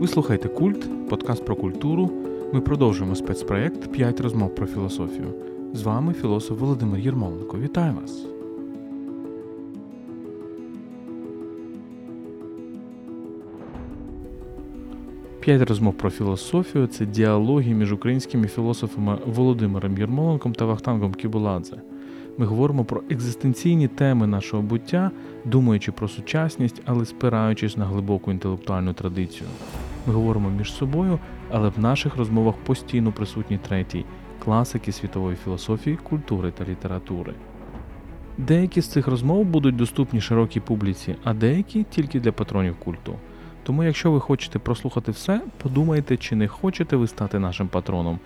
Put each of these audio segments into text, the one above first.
Ви слухаєте Культ, подкаст про культуру. Ми продовжуємо спецпроєкт «5 розмов про філософію. З вами філософ Володимир Єрмоленко. Вітаю вас! П'ять розмов про філософію це діалоги між українськими філософами Володимиром Єрмоленком та Вахтангом Кібуладзе. Ми говоримо про екзистенційні теми нашого буття, думаючи про сучасність, але спираючись на глибоку інтелектуальну традицію. Ми говоримо між собою, але в наших розмовах постійно присутні третій класики світової філософії, культури та літератури. Деякі з цих розмов будуть доступні широкій публіці, а деякі тільки для патронів культу. Тому, якщо ви хочете прослухати все, подумайте, чи не хочете ви стати нашим патроном.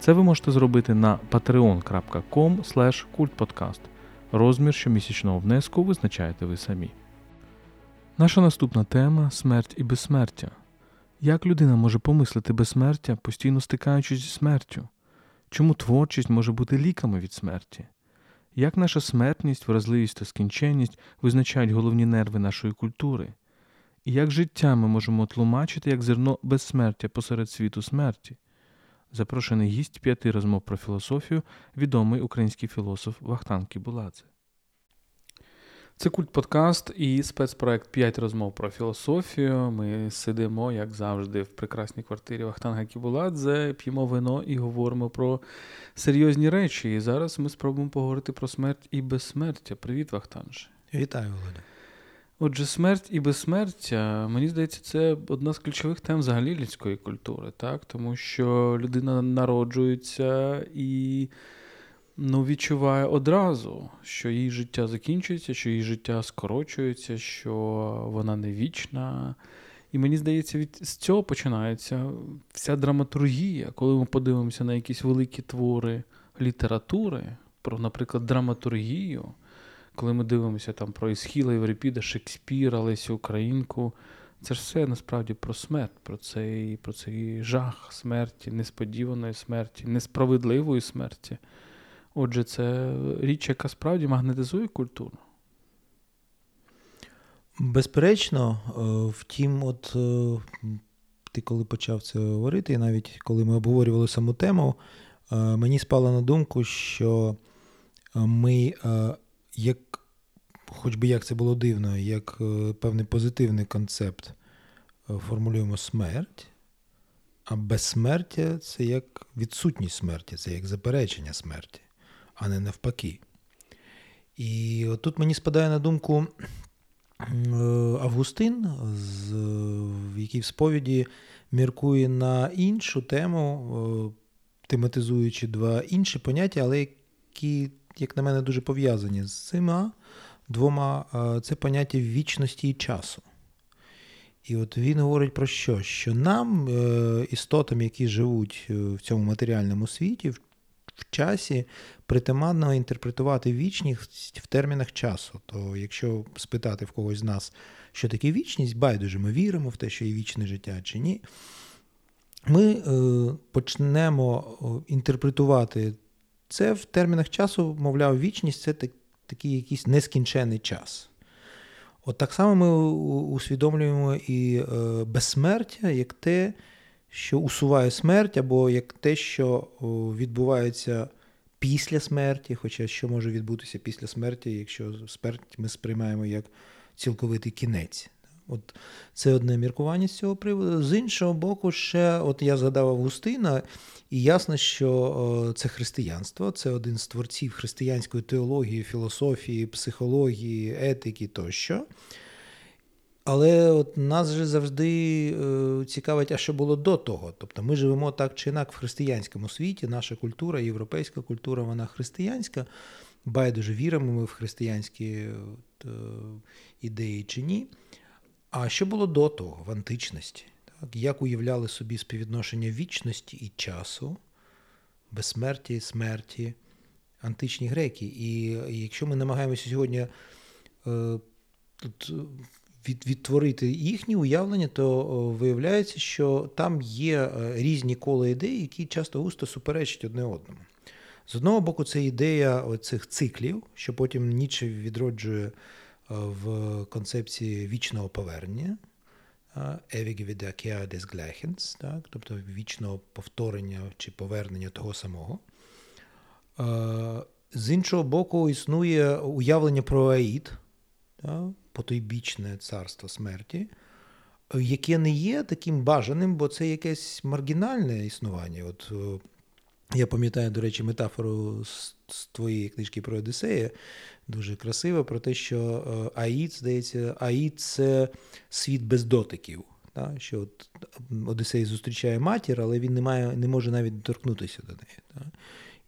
Це ви можете зробити на patreon.com kultpodcast. Розмір щомісячного внеску визначаєте ви самі. Наша наступна тема смерть і безсмертя. Як людина може помислити безсмертя, постійно стикаючись зі смертю? Чому творчість може бути ліками від смерті? Як наша смертність, вразливість та скінченність визначають головні нерви нашої культури? І як життя ми можемо тлумачити як зерно безсмертя посеред світу смерті? Запрошений гість п'яти розмов про філософію, відомий український філософ Вахтан Кібуладзе. Це культ подкаст і спецпроект «5 розмов про філософію. Ми сидимо, як завжди, в прекрасній квартирі Вахтанга Кібуладзе, п'ємо вино і говоримо про серйозні речі. І зараз ми спробуємо поговорити про смерть і безсмертя. Привіт, Вахтанже. Вітаю, Володя. Отже, смерть і безсмертя, мені здається, це одна з ключових тем взагалі людської культури, так? Тому що людина народжується і ну, відчуває одразу, що її життя закінчується, що її життя скорочується, що вона не вічна. І мені здається, від з цього починається вся драматургія, коли ми подивимося на якісь великі твори літератури, про, наприклад, драматургію коли ми дивимося там про Ісхіла Єврипіда, Шекспіра, Лесю Українку, це ж все насправді про смерть, про цей про цей жах смерті, несподіваної смерті, несправедливої смерті. Отже, це річ, яка справді магнетизує культуру. Безперечно, е, втім, от е, ти коли почав це говорити, і навіть коли ми обговорювали саму тему, е, мені спало на думку, що ми як, хоч би як це було дивно, як певний позитивний концепт формулюємо смерть, а безсмертя це як відсутність смерті, це як заперечення смерті, а не навпаки. І тут мені спадає на думку е, Августин, який в сповіді міркує на іншу тему, тематизуючи два інші поняття, але які як на мене, дуже пов'язані з цими двома це поняття вічності і часу. І от він говорить про що? Що нам, е, істотам, які живуть е, в цьому матеріальному світі, в часі притаманно інтерпретувати вічність в термінах часу. То якщо спитати в когось з нас, що таке вічність, байдуже ми віримо в те, що є вічне життя чи ні, ми е, почнемо інтерпретувати це в термінах часу, мовляв, вічність це такий якийсь нескінчений час. От так само ми усвідомлюємо і е, безсмертя як те, що усуває смерть, або як те, що відбувається після смерті, хоча що може відбутися після смерті, якщо смерть ми сприймаємо як цілковитий кінець. От Це одне міркування з цього приводу. З іншого боку, ще от я згадав Августина, і ясно, що це християнство, це один з творців християнської теології, філософії, психології, етики тощо. Але от нас же завжди е, цікавить, а що було до того. Тобто ми живемо так чи інак в християнському світі, наша культура, європейська культура, вона християнська. Байдуже віримо ми в християнські от, е, ідеї чи ні. А що було до того в античності? Так? Як уявляли собі співвідношення вічності і часу, безсмерті смерті античні греки? І якщо ми намагаємося сьогодні е, тут відтворити їхні уявлення, то виявляється, що там є е, різні кола ідей, які часто густо суперечать одне одному. З одного боку, це ідея цих циклів, що потім Ніче відроджує в концепції вічного повернення. Des Gleichens, так, тобто вічного повторення чи повернення того самого. З іншого боку, існує уявлення про Аїд, так, потойбічне царство смерті, яке не є таким бажаним, бо це якесь маргінальне існування. От я пам'ятаю, до речі, метафору з твоєї книжки про Одіссея, дуже красива, про те, що е, Аїд, здається, Аїд це світ без дотиків. Та? Що от Одіссей зустрічає матір, але він не має, не може навіть доторкнутися до неї. Та?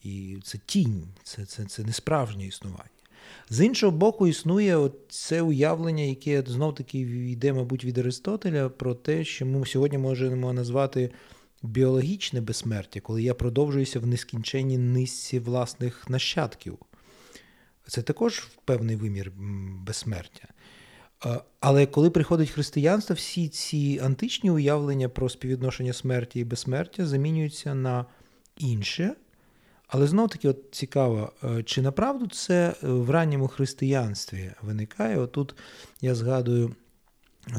І це тінь, це це, це не справжнє існування. З іншого боку, існує це уявлення, яке знов-таки йде, мабуть, від Аристотеля, про те, що ми сьогодні можемо назвати біологічне безсмертя, коли я продовжуюся в нескінченній низці власних нащадків. Це також певний вимір безсмертя. Але коли приходить християнство, всі ці античні уявлення про співвідношення смерті і безсмертя замінюються на інше. Але знов таки от цікаво, е, чи направду це е, в ранньому християнстві виникає? Отут я згадую Е,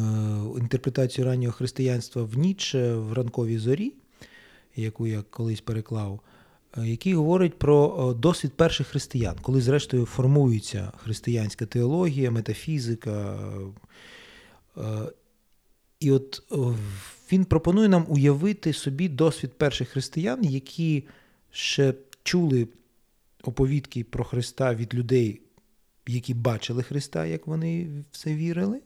інтерпретацію раннього християнства в Ніцше в ранковій зорі, яку я колись переклав, який говорить про досвід перших християн, коли, зрештою, формується християнська теологія, метафізика. І от він пропонує нам уявити собі досвід перших християн, які ще чули оповідки про Христа від людей, які бачили Христа, як вони в це вірили.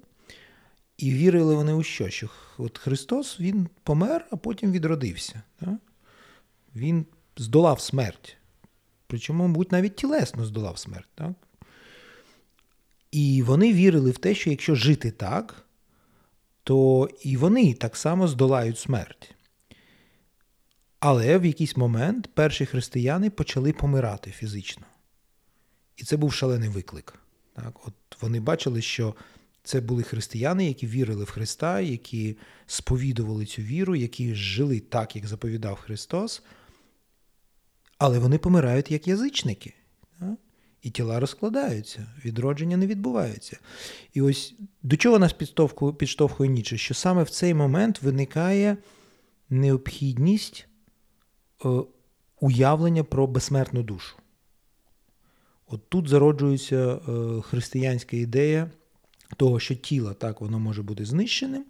І вірили вони у що? Що от Христос Він помер, а потім відродився. Так? Він здолав смерть. Причому, мабуть, навіть тілесно здолав смерть. Так? І вони вірили в те, що якщо жити так, то і вони так само здолають смерть. Але в якийсь момент перші християни почали помирати фізично. І це був шалений виклик. Так? От Вони бачили, що це були християни, які вірили в Христа, які сповідували цю віру, які жили так, як заповідав Христос, але вони помирають як язичники. І тіла розкладаються, відродження не відбувається. І ось до чого нас підштовхує Ніче? Що саме в цей момент виникає необхідність уявлення про безсмертну душу. От тут зароджується е, християнська ідея того, що тіло так воно може бути знищеним,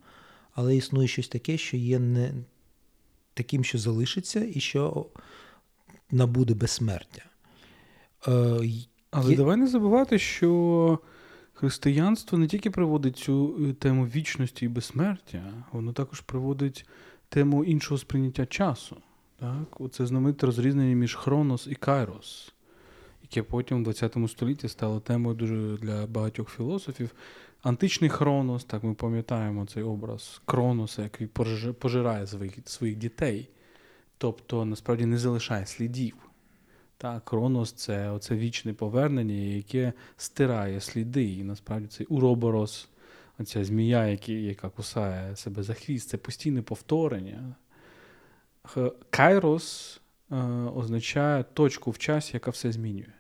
але існує щось таке, що є не таким, що залишиться, і що набуде безсмертя. Е, але є... давай не забувати, що християнство не тільки приводить цю е, тему вічності і безсмертя, воно також приводить тему іншого сприйняття часу. Так? Оце знамените розрізнення між Хронос і Кайрос, яке потім в ХХ столітті стало темою дуже для багатьох філософів. Античний Хронос, так ми пам'ятаємо цей образ Кроноса, який пожирає своїх своїх дітей, тобто насправді не залишає слідів. Так, Кронос це оце вічне повернення, яке стирає сліди. І насправді цей уроборос, оця змія, яка кусає себе за хвіст, це постійне повторення. Кайрос е, означає точку в часі, яка все змінює,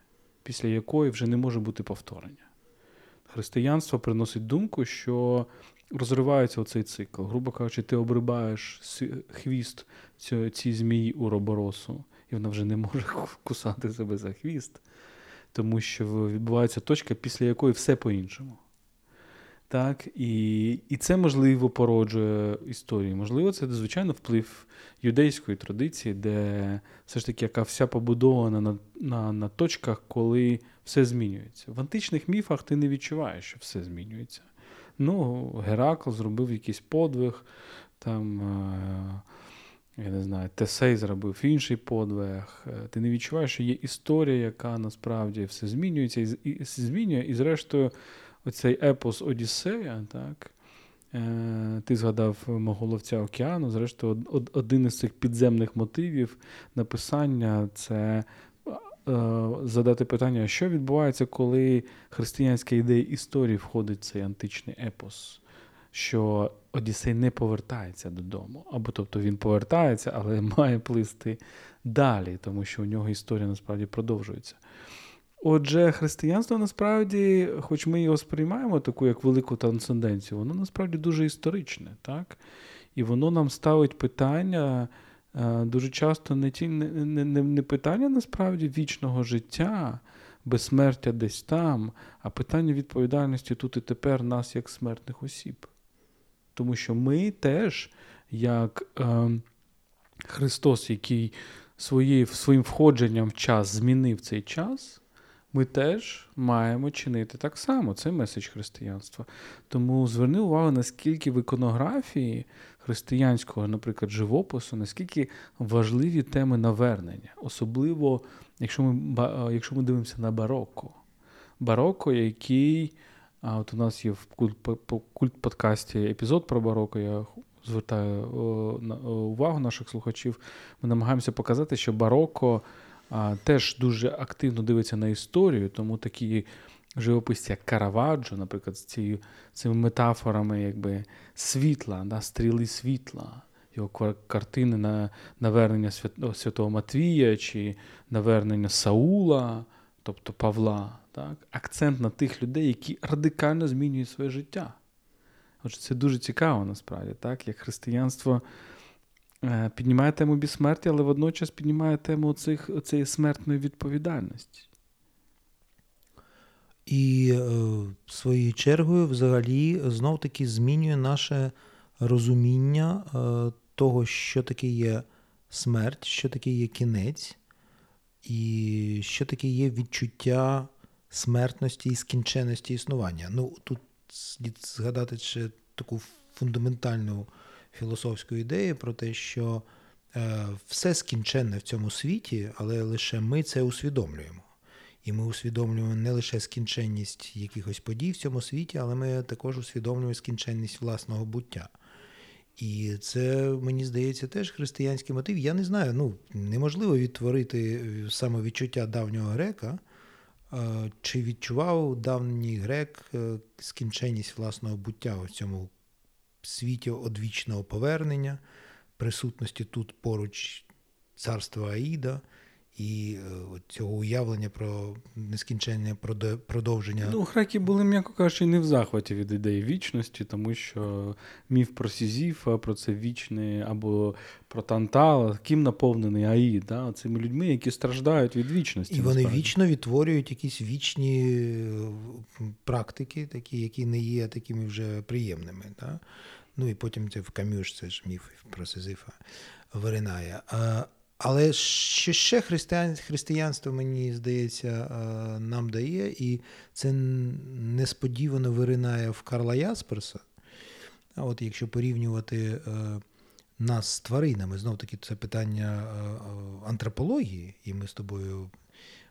після якої вже не може бути повторення християнство приносить думку, що розривається оцей цикл. Грубо кажучи, ти обрибаєш хвіст цій змії у роборосу, і вона вже не може кусати себе за хвіст, тому що відбувається точка, після якої все по-іншому. Так, І і це, можливо, породжує історію. Можливо, це, звичайно, вплив юдейської традиції, де все ж таки яка вся побудована на, на, на точках, коли все змінюється. В античних міфах ти не відчуваєш, що все змінюється. Ну, Геракл зробив якийсь подвиг, там, е, я не знаю, Тесей зробив інший подвиг. Е, ти не відчуваєш, що є історія, яка насправді все змінюється і, і змінює. І, зрештою, оцей епос Одіссея, так. Е, ти згадав мого ловця океану. Зрештою, один із цих підземних мотивів написання це Е, задати питання, що відбувається, коли християнська ідея історії входить в цей античний епос, що Одіссей не повертається додому, або тобто він повертається, але має плисти далі, тому що у нього історія насправді продовжується. Отже, християнство насправді, хоч ми його сприймаємо таку як велику трансценденцію, воно насправді дуже історичне, так? І воно нам ставить питання е, дуже часто не ті, не, не, не питання насправді вічного життя, безсмертя десь там, а питання відповідальності тут і тепер нас як смертних осіб. Тому що ми теж, як е, Христос, який своє, своїм входженням в час змінив цей час, ми теж маємо чинити так само. Це меседж християнства. Тому зверни увагу, наскільки в іконографії християнського, наприклад, живопису, наскільки важливі теми навернення, особливо, якщо ми якщо ми дивимося на бароко. Бароко, який а от у нас є в культ подкасті епізод про бароко. Я звертаю увагу наших слухачів. Ми намагаємося показати, що бароко теж дуже активно дивиться на історію, тому такі живописці, як Караваджо, наприклад, з цією цими метафорами якби, світла, да, стріли світла, його картини на навернення Святого Матвія чи навернення Саула, тобто Павла. Так? Акцент на тих людей, які радикально змінюють своє життя. Отже, це дуже цікаво насправді, так? як християнство піднімає тему безсмертя, але водночас піднімає тему цих, цієї смертної відповідальності. І е, своєю чергою, взагалі, знов-таки змінює наше розуміння е, того, що таке є смерть, що таке є кінець, і що таке є відчуття смертності і скінченості існування. Ну, тут слід згадати ще таку фундаментальну філософську ідею про те, що е, все скінченне в цьому світі, але лише ми це усвідомлюємо. І ми усвідомлюємо не лише скінченність якихось подій в цьому світі, але ми також усвідомлюємо скінченність власного буття. І це, мені здається, теж християнський мотив. Я не знаю, ну неможливо відтворити самовідчуття давнього грека, е, чи відчував давній грек е, скінченність власного буття в цьому світі одвічного повернення, присутності тут поруч царства Аїда і е, цього уявлення про нескінченне продовження. Ну, греки були, м'яко кажучи, не в захваті від ідеї вічності, тому що міф про Сізіфа, про це вічне або про Тантала, ким наповнений Аїд, да? цими людьми, які страждають від вічності. І вони насправді. вічно відтворюють якісь вічні е, практики, такі, які не є такими вже приємними. Да? Ну і потім це в Камюш, це ж міф про Сизифа виринає. Але що ще християн, християнство, мені здається, нам дає, і це несподівано виринає в Карла Ясперса. А от якщо порівнювати е, нас з тваринами, знов таки це питання е, антропології, і ми з тобою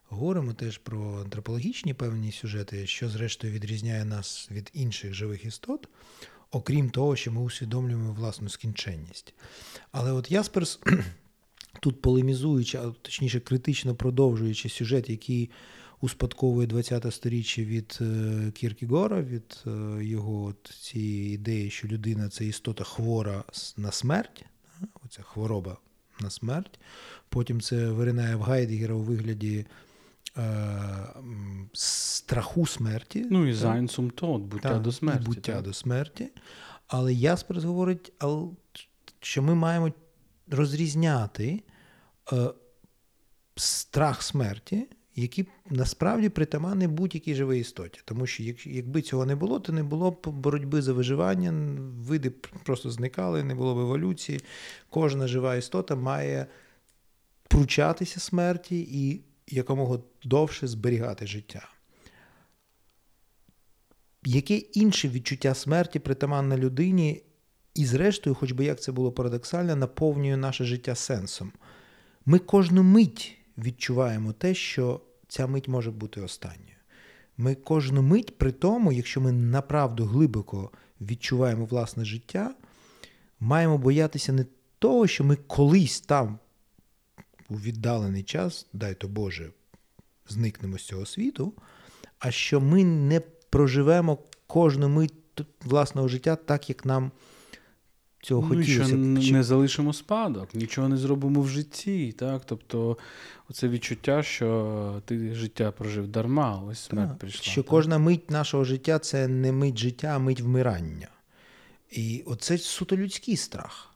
говоримо теж про антропологічні певні сюжети, що зрештою відрізняє нас від інших живих істот окрім того, що ми усвідомлюємо власну скінченність. Але от Ясперс, тут полемізуючи, а точніше, критично продовжуючи сюжет, який успадковує 20-те сторіччя від е, Кіркігора, від е, його от цієї ідеї, що людина це істота хвора на смерть, оця хвороба на смерть. Потім це виринає в Гайдгера у вигляді страху смерті. Ну і зайнцум то, буття так, до смерті. І буття так. до смерті. Але Ясперс говорить, що ми маємо розрізняти е, страх смерті, який насправді притаманний будь-якій живій істоті. Тому що якби цього не було, то не було б боротьби за виживання, види просто зникали, не було б еволюції. Кожна жива істота має пручатися смерті і якомога довше зберігати життя. Яке інше відчуття смерті притаманне людині, і, зрештою, хоч би як це було парадоксально, наповнює наше життя сенсом. Ми кожну мить відчуваємо те, що ця мить може бути останньою. Ми кожну мить, при тому, якщо ми направду глибоко відчуваємо власне життя, маємо боятися не того, що ми колись там у віддалений час, дай то Боже, зникнемо з цього світу, а що ми не проживемо кожну мить власного життя так, як нам цього ну, хотілося. Що не залишимо спадок, нічого не зробимо в житті. так? Тобто це відчуття, що ти життя прожив дарма, ось смерть так, прийшла. Що так? кожна мить нашого життя це не мить життя, а мить вмирання. І оце суто людський страх.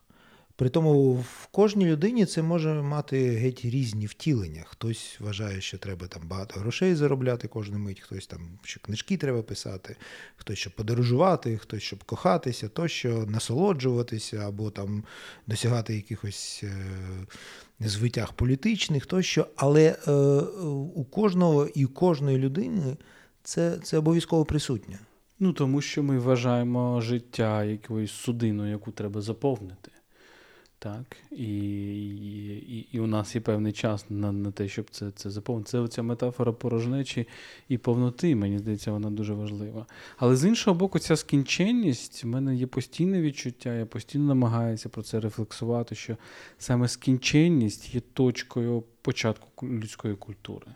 При тому в кожній людині це може мати геть різні втілення. Хтось вважає, що треба там багато грошей заробляти кожну мить, хтось там, що книжки треба писати, хтось щоб подорожувати, хтось щоб кохатися, тощо насолоджуватися або там досягати якихось е, звитяг політичних, тощо. Але е, у кожного і у кожної людини це, це обов'язково присутнє. Ну тому що ми вважаємо життя якоюсь судиною, яку треба заповнити. Так, і і, і у нас є певний час на на те, щоб це це заповнити. Це оця метафора порожнечі і повноти, мені здається, вона дуже важлива. Але з іншого боку, ця скінченність в мене є постійне відчуття, я постійно намагаюся про це рефлексувати, що саме скінченність є точкою початку людської культури.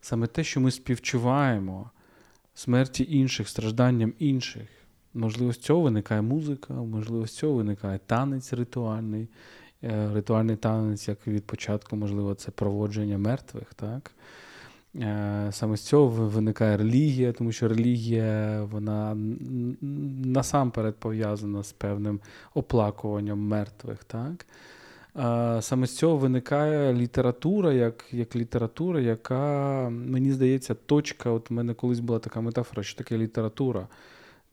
Саме те, що ми співчуваємо смерті інших, стражданням інших. Можливо, з цього виникає музика, можливо, з цього виникає танець ритуальний. Е, ритуальний танець, як від початку, можливо, це проводження мертвих. так? Е, саме з цього виникає релігія, тому що релігія вона насамперед пов'язана з певним оплакуванням мертвих. так? Саме з цього виникає література, як як література, яка, мені здається, точка. От у мене колись була така метафора, що таке література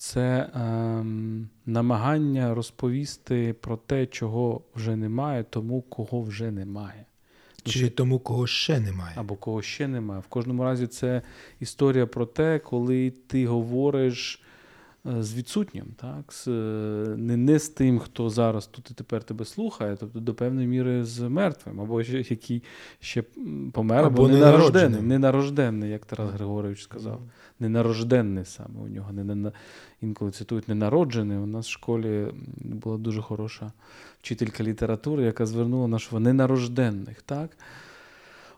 це ем, намагання розповісти про те, чого вже немає, тому кого вже немає. Чи тому, кого ще немає. Або кого ще немає. В кожному разі це історія про те, коли ти говориш з відсутнім, так? З, е, не не з тим, хто зараз тут і тепер тебе слухає, тобто до певної міри з мертвим, або який ще помер, або, або ненарожденний, ненарожденний, як Тарас Григорович сказав. Mm. Ненарожденний саме у нього. Не, не, Інколи цитують ненароджений. У нас в школі була дуже хороша вчителька літератури, яка звернула на що ненарожденних. так?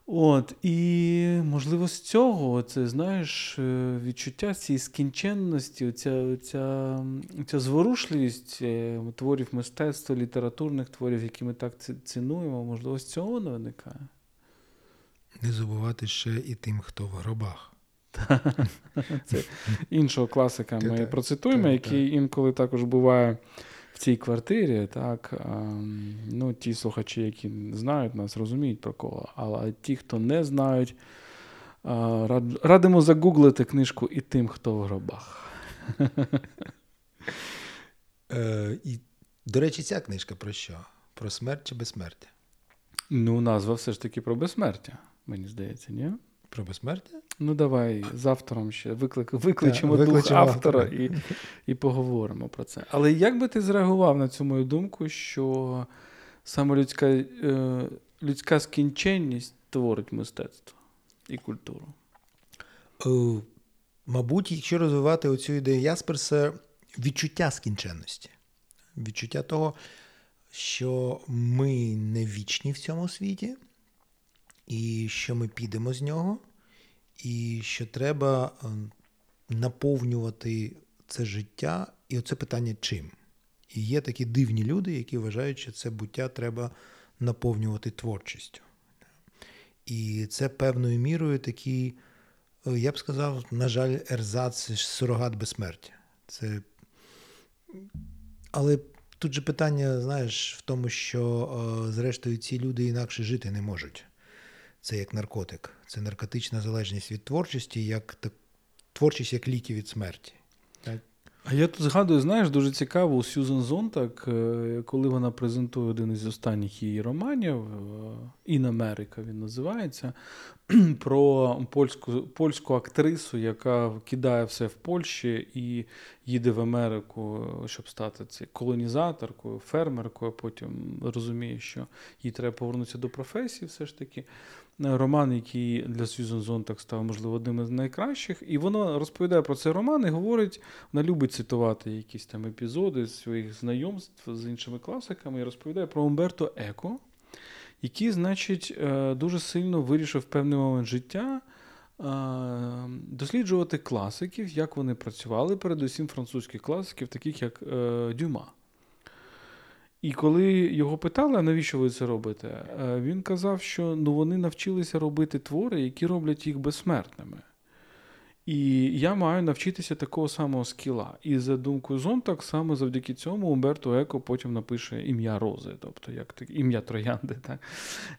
От, І, можливо, з цього це, знаєш, е, відчуття цієї скінченності, оця, оця, оця зворушливість е, творів мистецтва, літературних творів, які ми так цінуємо, можливо, з цього не виникає. Не забувати ще і тим, хто в гробах. Це іншого класика ми процитуємо, який інколи також буває цій квартирі, так ем, ну, ті слухачі, які знають нас, розуміють про кого. Але ті, хто не знають, радимо загуглити книжку і тим, хто в гробах. Е, і, До речі, ця книжка про що? Про смерть чи безсмертя? Ну, назва все ж таки про безсмертя, мені здається, ні? Про безсмертя? Ну, давай з автором ще виклик, викличемо дух автора, автора і і поговоримо про це. Але як би ти зреагував на цю мою думку, що саме людська е, людська скінченність творить мистецтво і культуру? Е, мабуть, якщо розвивати оцю ідею Ясперса, відчуття скінченності, відчуття того, що ми не вічні в цьому світі, і що ми підемо з нього і що треба е, наповнювати це життя, і оце питання чим. І є такі дивні люди, які вважають, що це буття треба наповнювати творчістю. І це певною мірою такий, е, я б сказав, на жаль, ерзац сурогат безсмертя. Це... Але тут же питання, знаєш, в тому, що, е, зрештою, ці люди інакше жити не можуть це як наркотик. Це наркотична залежність від творчості, як так, творчість як ліки від смерті. Так? А я тут згадую, знаєш, дуже цікаво у Сюзан Зонтак, е, коли вона презентує один із останніх її романів, «Ін Америка він називається, про польську польську актрису, яка кидає все в Польщі і їде в Америку, щоб стати ці, колонізаторкою, фермеркою. Потім розуміє, що їй треба повернутися до професії, все ж таки роман, який для Сьюзен Зонтак став, можливо, одним із найкращих. І вона розповідає про цей роман і говорить, вона любить цитувати якісь там епізоди з своїх знайомств з іншими класиками і розповідає про Умберто Еко, який, значить, е, дуже сильно вирішив певний момент життя. Е, досліджувати класиків, як вони працювали, передусім французьких класиків, таких як е, Дюма. І коли його питали, навіщо ви це робите, він казав, що ну, вони навчилися робити твори, які роблять їх безсмертними. І я маю навчитися такого самого скіла. І за думкою Зон, так само завдяки цьому Умберто Еко потім напише ім'я Рози, тобто як ім'я Троянди, так?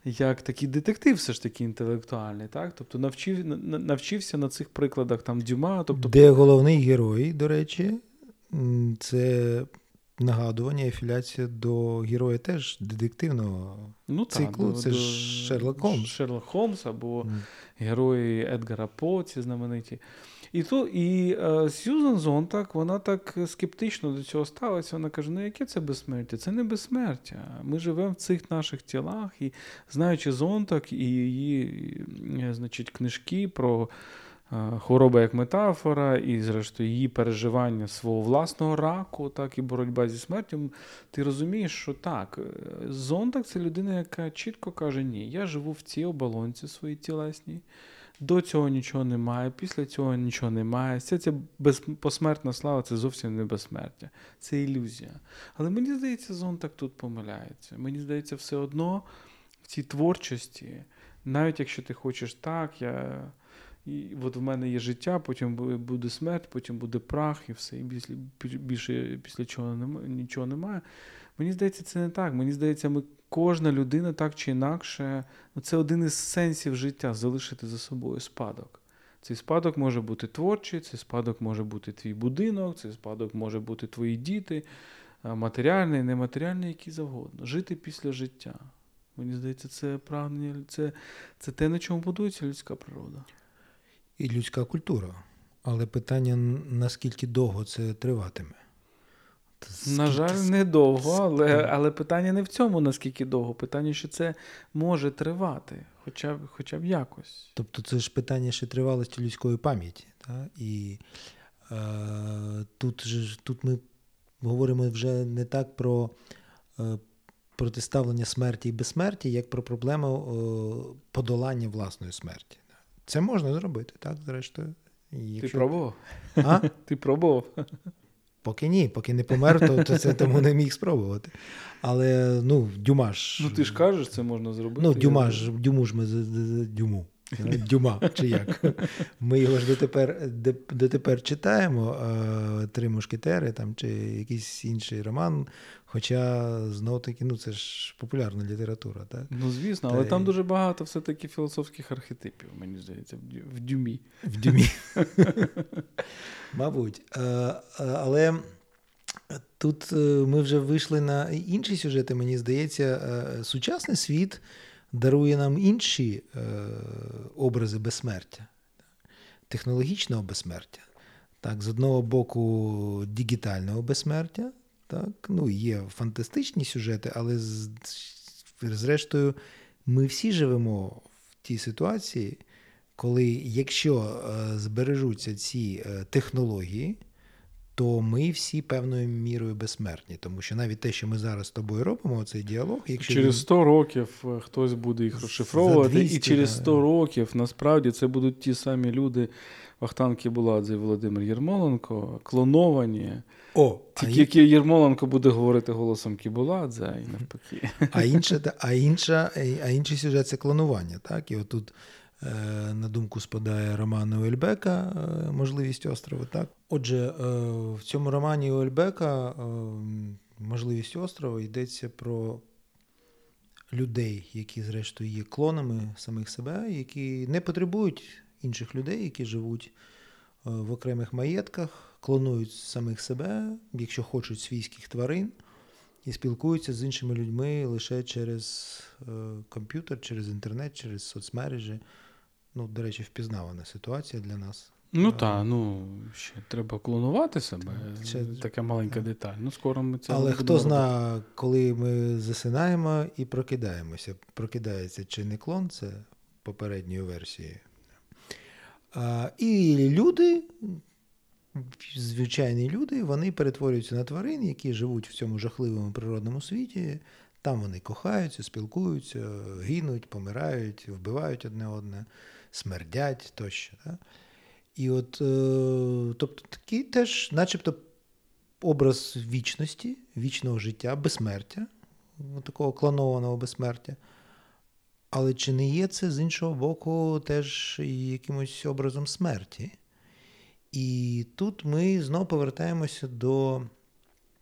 як такий детектив, все ж таки інтелектуальний. так? Тобто навчив, навчився на цих прикладах там Дюма. Тобто... Де головний герой, до речі, це нагадування, афіляція до героя теж детективного ну, циклу. Та, це до, ж Шерлок Холмс. Шерлок Холмс або mm. герої Едгара По, ці знамениті. І то, і е, Сьюзан Зонтак, вона так скептично до цього ставиться. Вона каже: ну яке це безсмертя? Це не безсмертя. Ми живемо в цих наших тілах, і знаючи Зонтак і її, значить, книжки про. Е, хвороба як метафора, і, зрештою, її переживання свого власного раку, так і боротьба зі смертю, ти розумієш, що так, е, Зонтак це людина, яка чітко каже: Ні, я живу в цій оболонці своїй тілесній. До цього нічого немає, після цього нічого немає. Це ця посмертна слава це зовсім не безсмертя, це ілюзія. Але мені здається, Зонтак тут помиляється. Мені здається, все одно в цій творчості, навіть якщо ти хочеш так, я. І от в мене є життя, потім буде смерть, потім буде прах і все. І більше, більше після чого немає, нічого немає. Мені здається, це не так. Мені здається, ми кожна людина так чи інакше. ну Це один із сенсів життя залишити за собою спадок. Цей спадок може бути творчий, цей спадок може бути твій будинок, цей спадок може бути твої діти, матеріальний, нематеріальний, який завгодно. Жити після життя. Мені здається, це прагнення, це, це те, на чому будується людська природа і людська культура. Але питання, наскільки довго це триватиме? Скільки... На жаль, недовго, але але питання не в цьому, наскільки довго. Питання, що це може тривати, хоча б хоча б якось. Тобто це ж питання ще тривалості людської пам'яті. Так? І е, тут же, тут ми говоримо вже не так про е, протиставлення смерті і безсмерті, як про проблему е, подолання власної смерті. Це можна зробити, так, зрештою. Якщо... Ти пробував? А? Ти пробував? Поки ні, поки не помер, то, то це тому не міг спробувати. Але ну, дюмаш. Ну ти ж кажеш, це можна зробити. Ну, дюмаш, дюму ж ми дюму. Дюма чи як. Ми його ж дотепер дотепер читаємо, Три мушкетери там, чи якийсь інший роман. Хоча знов таки, ну це ж популярна література. так? Ну, звісно, але Та... там дуже багато все-таки філософських архетипів, мені здається, в дюмі. В дюмі. Мабуть. Але. Тут е, ми вже вийшли на інші сюжети, мені здається, е, сучасний світ дарує нам інші е, образи безсмертя, технологічного безсмертя. Так, З одного боку, дігітального безсмертя. Так, ну, Є фантастичні сюжети, але зрештою ми всі живемо в тій ситуації, коли якщо е, збережуться ці е, технології, то ми всі певною мірою безсмертні, тому що навіть те, що ми зараз з тобою робимо, цей діалог, якщо через 100 років е, хтось буде їх розшифровувати, 200, і через 100 років насправді це будуть ті самі люди, Вахтан Кібуладзе і Володимир Єрмоленко, клоновані. О, Тільки які Єрмоленко буде говорити голосом Кібуладзе і навпаки. А інша, а інша, а інший сюжет це клонування. Так? І отут на думку спадає роман Уельбека е, Можливість острова. Так? Отже, е, в цьому романі Уельбека Можливість острова йдеться про людей, які, зрештою, є клонами самих себе, які не потребують інших людей, які живуть в окремих маєтках, клонують самих себе, якщо хочуть свійських тварин, і спілкуються з іншими людьми лише через комп'ютер, через інтернет, через соцмережі. Ну, до речі, впізнавана ситуація для нас. Ну так, ну ще треба клонувати себе. Це така маленька деталь. Ну, скоро ми це Але хто знає, коли ми засинаємо і прокидаємося. Прокидається чи не клон, це попередньої версії. А, І люди, звичайні люди, вони перетворюються на тварин, які живуть в цьому жахливому природному світі. Там вони кохаються, спілкуються, гинуть, помирають, вбивають одне одне смердять тощо. Да? І от, е, тобто такі теж, начебто, образ вічності, вічного життя, безсмертя, такого клонованого безсмертя. Але чи не є це з іншого боку теж якимось образом смерті? І тут ми знову повертаємося до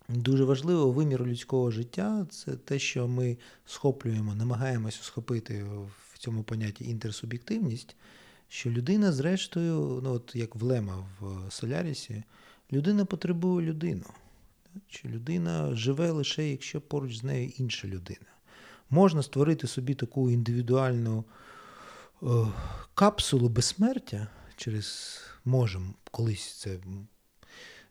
дуже важливого виміру людського життя. Це те, що ми схоплюємо, намагаємося схопити в цьому понятті інтерсуб'єктивність, що людина, зрештою, ну от як в Лема в Солярісі, людина потребує людину. Чи людина живе лише, якщо поруч з нею інша людина. Можна створити собі таку індивідуальну е, капсулу безсмертя через можемо колись це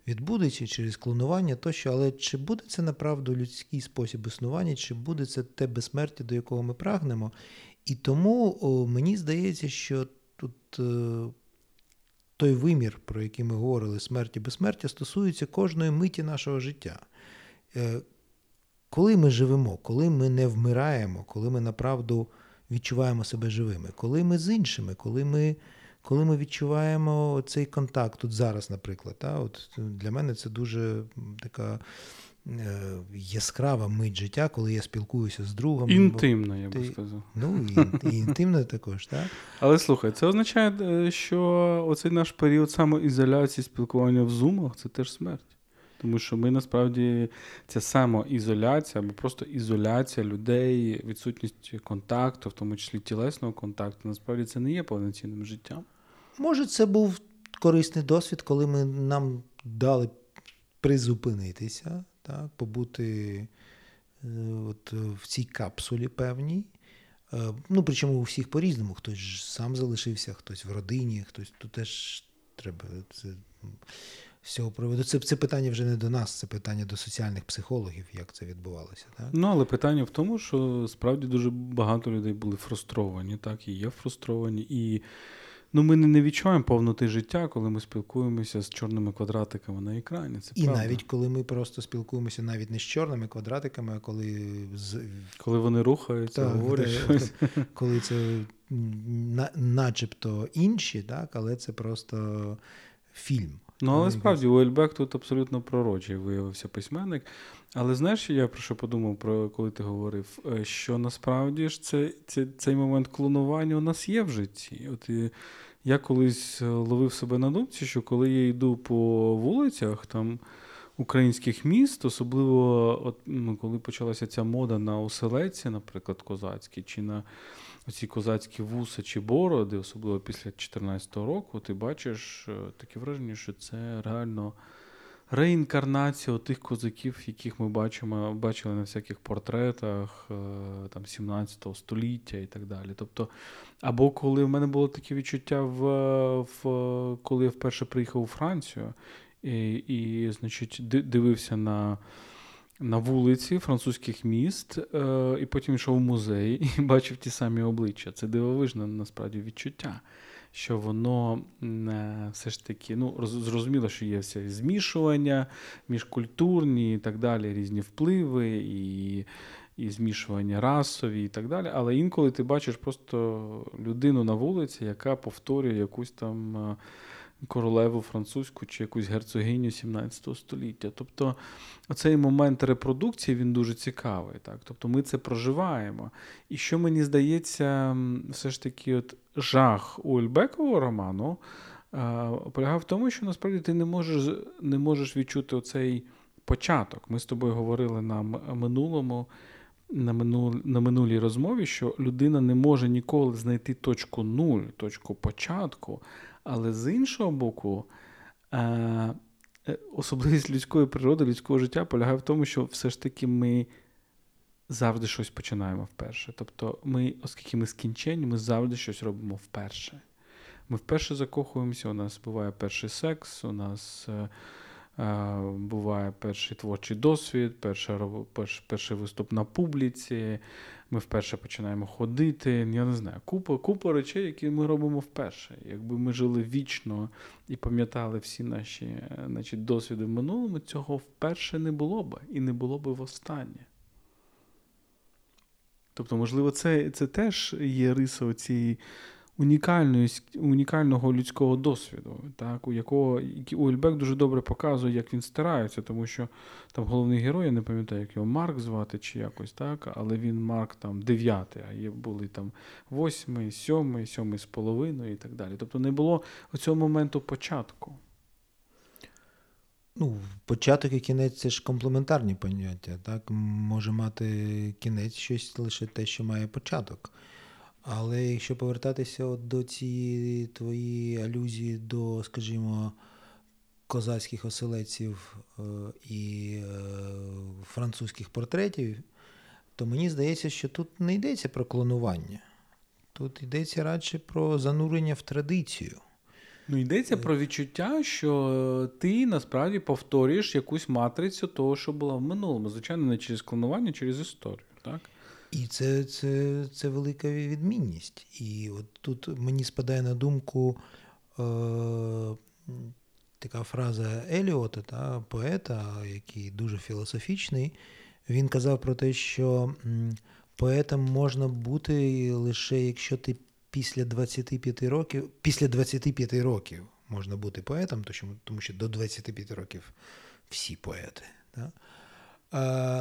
відбудеться через клонування тощо, але чи буде це направду людський спосіб існування, чи буде це те безсмертя, до якого ми прагнемо? І тому о, мені здається, що тут е, той вимір, про який ми говорили, смерті безсмертя, стосується кожної миті нашого життя. Е, коли ми живемо, коли ми не вмираємо, коли ми направду відчуваємо себе живими, коли ми з іншими, коли ми коли ми відчуваємо цей контакт тут зараз, наприклад. Та, от Для мене це дуже така яскрава мить життя, коли я спілкуюся з другом. Інтимна, я би сказав. Ну, і, і інтимна також, так? Але слухай, це означає, е, що оцей наш період самоізоляції, спілкування в зумах це теж смерть. Тому що ми насправді ця самоізоляція або просто ізоляція людей, відсутність контакту, в тому числі тілесного контакту, насправді це не є повноцінним життям. Може, це був корисний досвід, коли ми нам дали призупинитися, так, побути е, от, в цій капсулі певній. Е, ну, причому у всіх по-різному. Хтось ж сам залишився, хтось в родині, хтось тут теж треба. Це, з цього. Це це питання вже не до нас, це питання до соціальних психологів, як це відбувалося. Так? Ну, але питання в тому, що справді дуже багато людей були фрустровані, так, і є фрустровані. І ну, ми не відчуваємо повноти життя, коли ми спілкуємося з чорними квадратиками на екрані. Це І правда. навіть коли ми просто спілкуємося навіть не з чорними квадратиками, а коли з... коли вони рухаються, так, говорять де, щось. Коли це начебто інші, так, але це просто фільм. Ну, але справді Уельбек тут абсолютно пророчий виявився письменник. Але знаєш, я про що подумав, про коли ти говорив, е, що насправді ж це, це, цей момент клонування у нас є в житті. От і Я колись ловив себе на думці, що коли я йду по вулицях там українських міст, особливо от, ну, коли почалася ця мода на оселеці, наприклад, козацькі, чи на оці козацькі вуса чи бороди, особливо після 2014 року, ти бачиш е, таке враження, що це реально реінкарнація тих козаків, яких ми бачимо, бачили на всяких портретах е, там 17 століття і так далі. Тобто, або коли в мене було таке відчуття, в, в коли я вперше приїхав у Францію і, і значить, дивився на на вулиці французьких міст, е, і потім йшов в музей і бачив ті самі обличчя. Це дивовижне насправді відчуття, що воно е, все ж таки, ну, зрозуміло, що є все змішування міжкультурні і так далі, різні впливи, і і змішування расові і так далі. Але інколи ти бачиш просто людину на вулиці, яка повторює якусь там. Е, королеву французьку чи якусь герцогиню 17 століття. Тобто оцей момент репродукції він дуже цікавий. Так? Тобто ми це проживаємо. І що мені здається, все ж таки, от жах у Ельбекового роману полягав в тому, що насправді ти не можеш не можеш відчути оцей початок. Ми з тобою говорили на минулому. На минул, на минулій розмові, що людина не може ніколи знайти точку нуль, точку початку, але з іншого боку, е, е, особливість людської природи, людського життя полягає в тому, що все ж таки ми завжди щось починаємо вперше. Тобто, ми, оскільки ми скінчені, ми завжди щось робимо вперше. Ми вперше закохуємося, у нас буває перший секс, у нас. Е, буває перший творчий досвід, перший, перший виступ на публіці. Ми вперше починаємо ходити. Я не знаю, купа купа речей, які ми робимо вперше. Якби ми жили вічно і пам'ятали всі наші значить, досвіди в минулому, цього вперше не було б і не було б востаннє. Тобто, можливо, це це теж є риса цієї унікального людського досвіду, так, у якого Уельбек дуже добре показує, як він старається, тому що там головний герой, я не пам'ятаю, як його Марк звати чи якось, так, але він Марк там дев'ятий, а є були там восьмий, сьомий, сьомий з половиною і так далі. Тобто не було цього моменту початку. Ну, початок і кінець це ж комплементарні поняття. Так? Може мати кінець щось лише те, що має початок. Але якщо повертатися от до цієї твоєї алюзії до, скажімо, козацьких оселеців е, і е, французьких портретів, то мені здається, що тут не йдеться про клонування. Тут йдеться радше про занурення в традицію. Ну, йдеться про відчуття, що ти насправді повторюєш якусь матрицю того, що було в минулому. Звичайно, не через клонування, а через історію. так? І це це, це велика відмінність. І от тут мені спадає на думку е, така фраза Еліота, та, поета, який дуже філософічний. Він казав про те, що поетом можна бути лише якщо ти після 25 років, після 25 років можна бути поетом, тому що до 25 років всі поети. Да?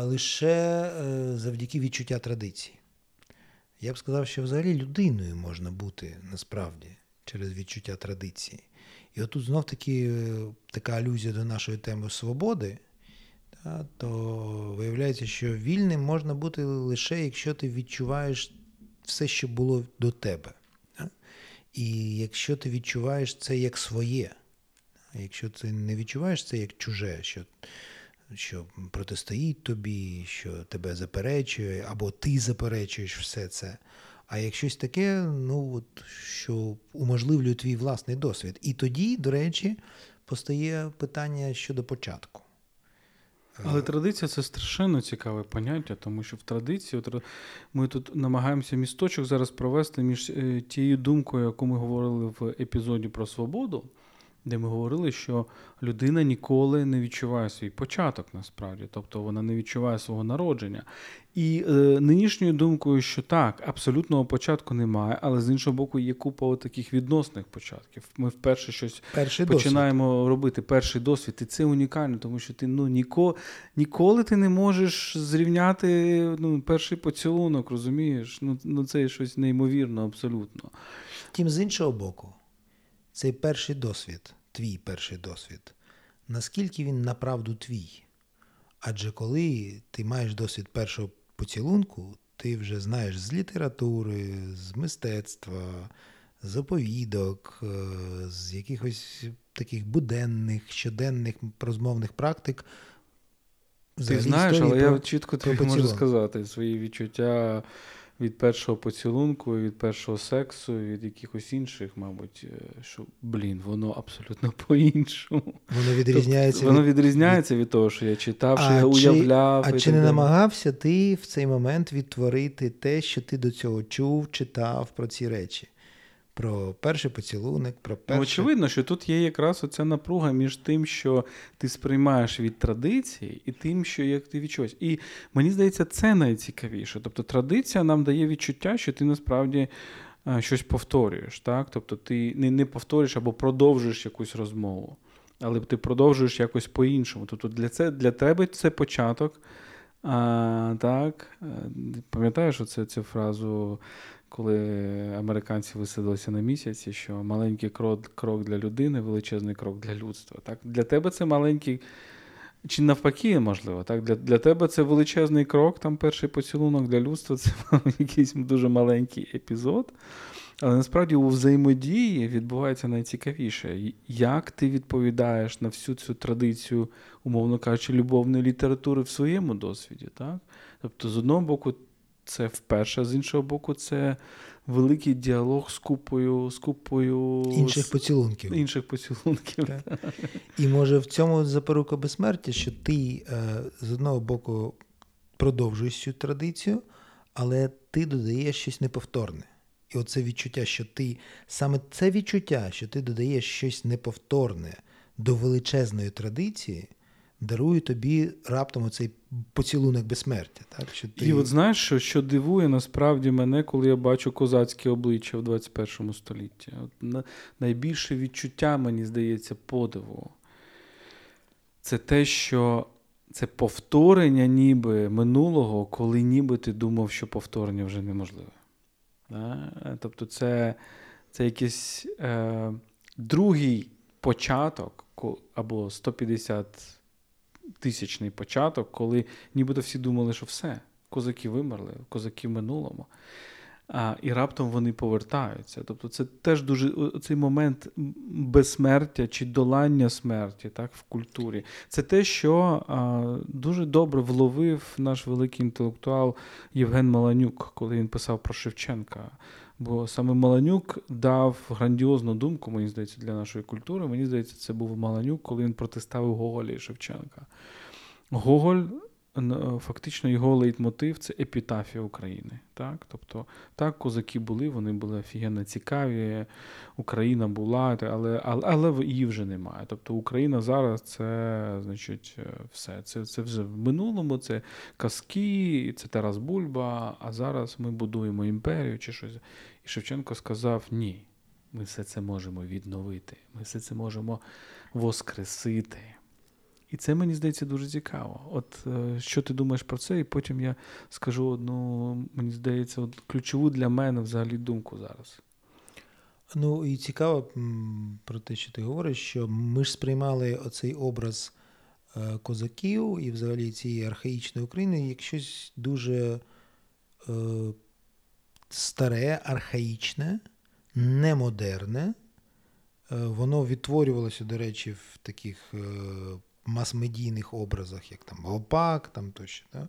Лише е, завдяки відчуття традиції. Я б сказав, що взагалі людиною можна бути насправді через відчуття традиції. І отут знов таки е, така алюзія до нашої теми свободи, то виявляється, що вільним можна бути лише якщо ти відчуваєш все, що було до тебе. І якщо ти відчуваєш це як своє, якщо ти не відчуваєш це як чуже, що що протистоїть тобі, що тебе заперечує, або ти заперечуєш все це. А як щось таке, ну от що уможливлює твій власний досвід. І тоді, до речі, постає питання щодо початку. Але традиція це страшенно цікаве поняття, тому що в традиції ми тут намагаємося місточок зараз провести між е, тією думкою, яку ми говорили в епізоді про свободу, де ми говорили, що людина ніколи не відчуває свій початок насправді, тобто вона не відчуває свого народження. І е, нинішньою думкою, що так, абсолютного початку немає, але з іншого боку, є купа таких відносних початків. Ми вперше щось перший починаємо досвід. робити перший досвід, і це унікально, тому що ти ну ніко, ніколи ти не можеш зрівняти ну, перший поцілунок, розумієш? Ну, ну це щось неймовірно, абсолютно. Втім, з іншого боку цей перший досвід, твій перший досвід, наскільки він направду твій? Адже коли ти маєш досвід першого поцілунку, ти вже знаєш з літератури, з мистецтва, з оповідок, е, з якихось таких буденних, щоденних розмовних практик. Ти знаєш, але про, я чітко тобі можу сказати свої відчуття від першого поцілунку, від першого сексу, від якихось інших, мабуть, е, що блін, воно абсолютно по-іншому. Воно відрізняється тобто, воно відрізняється від того, що я читав, а що я уявляв. А чи не намагався ти в цей момент відтворити те, що ти до цього чув, читав про ці речі? Про перший поцілунок, про ну, перший... Очевидно, що тут є якраз оця напруга між тим, що ти сприймаєш від традиції, і тим, що як ти відчуваєш. І мені здається, це найцікавіше. Тобто традиція нам дає відчуття, що ти насправді е, щось повторюєш. так? Тобто ти не, не повторюєш або продовжуєш якусь розмову, але ти продовжуєш якось по-іншому. Тобто для це, для тебе це початок. А, Так, е, пам'ятаєш оце, цю фразу коли американці висадилися на місяці, що маленький крок крок для людини, величезний крок для людства. Так? Для тебе це маленький, чи навпаки, можливо, так? Для для тебе це величезний крок, там перший поцілунок для людства це якийсь дуже маленький епізод. Але насправді у взаємодії відбувається найцікавіше, як ти відповідаєш на всю цю традицію, умовно кажучи, любовної літератури в своєму досвіді. Так? Тобто, з одного боку, це вперше, з іншого боку, це великий діалог з купою з купою інших поцілунків. Інших поцілунків. Так. І може в цьому запорука безсмертя, що ти е, з одного боку продовжуєш цю традицію, але ти додаєш щось неповторне. І оце відчуття, що ти саме це відчуття, що ти додаєш щось неповторне до величезної традиції, дарує тобі раптом оцей поцілунок безсмертя. Так? Що ти... І от знаєш, що що дивує насправді мене, коли я бачу козацьке обличчя в 21 столітті. От на, Найбільше відчуття, мені здається, подиву. Це те, що це повторення ніби минулого, коли ніби ти думав, що повторення вже неможливе. Тобто, це це якийсь е, другий початок або 150 тисячний початок, коли нібито всі думали, що все, козаки вимерли, козаки в минулому. А, І раптом вони повертаються. Тобто це теж дуже цей момент безсмертя чи долання смерті так, в культурі. Це те, що а, дуже добре вловив наш великий інтелектуал Євген Маланюк, коли він писав про Шевченка. Бо саме Маланюк дав грандіозну думку, мені здається, для нашої культури. Мені здається, це був Маланюк, коли він протиставив Гоголя і Шевченка. Гоголь фактично його лейтмотив це епітафія України. Так? Тобто, так, козаки були, вони були офігенно цікаві, Україна була, але але, але її вже немає. Тобто Україна зараз це значить, е, все. Це це вже в минулому, це казки, це Тарас Бульба, а зараз ми будуємо імперію чи щось. І Шевченко сказав: ні, ми все це можемо відновити, ми все це можемо воскресити. І це мені здається дуже цікаво. От е, що ти думаєш про це, і потім я скажу одну, мені здається, от ключову для мене взагалі думку зараз. Ну і цікаво про те, що ти говориш, що ми ж сприймали оцей образ е, козаків і взагалі цієї архаїчної України як щось дуже е, старе, архаїчне, немодерне. Е, воно відтворювалося, до речі, в таких мас-медійних образах, як там Гопак, там тощо. Да?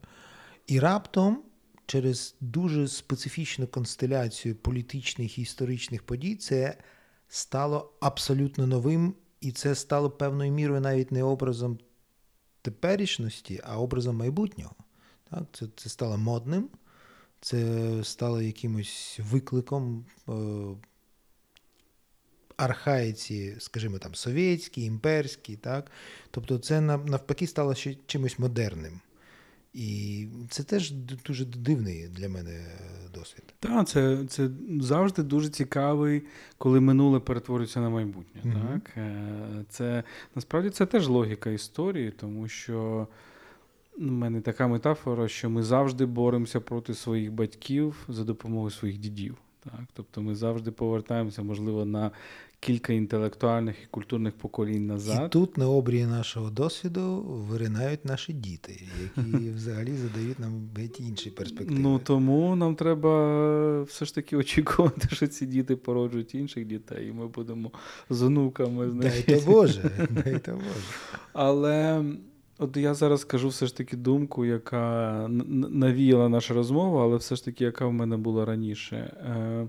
І раптом через дуже специфічну констеляцію політичних і історичних подій це стало абсолютно новим, і це стало певною мірою навіть не образом теперішності, а образом майбутнього. Так? Це, Це стало модним. Це стало якимось викликом е, архаїці, скажімо там, совєтські, імперські, так? Тобто це навпаки стало ще чимось модерним. І це теж дуже дивний для мене досвід. Так, це це завжди дуже цікавий, коли минуле перетворюється на майбутнє. Mm-hmm. Так? Е, це Насправді це теж логіка історії, тому що у мене така метафора, що ми завжди боремося проти своїх батьків за допомогою своїх дідів. Так? Тобто ми завжди повертаємося, можливо, на кілька інтелектуальних і культурних поколінь назад. І тут на обрії нашого досвіду виринають наші діти, які взагалі задають нам геть інші перспективи. Ну тому нам треба все ж таки очікувати, що ці діти породжують інших дітей, і ми будемо з онуками. Дай то Боже, дай то Боже. Але. От я зараз скажу все ж таки думку, яка навіяла наша розмова, але все ж таки, яка в мене була раніше. Е,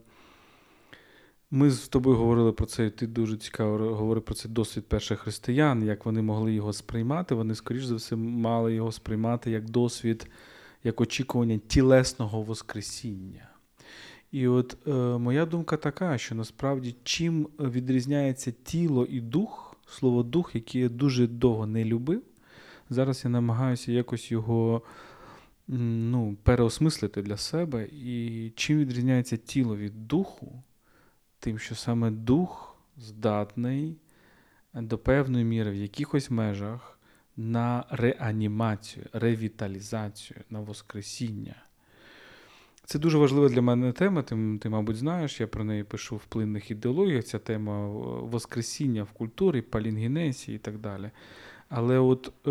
ми з тобою говорили про це, і ти дуже цікаво говорив про цей досвід перших християн, як вони могли його сприймати. Вони, скоріш за все, мали його сприймати як досвід, як очікування тілесного Воскресіння. І от е, моя думка така, що насправді чим відрізняється тіло і дух, слово дух, яке я дуже довго не любив, зараз я намагаюся якось його ну, переосмислити для себе. І чим відрізняється тіло від духу? тим, що саме дух здатний до певної міри в якихось межах на реанімацію, ревіталізацію, на Воскресіння. Це дуже важлива для мене тема, ти, ти, мабуть, знаєш, я про неї пишу в плинних ідеологіях, ця тема Воскресіння в культурі, палінгенесії і так далі. Але от е,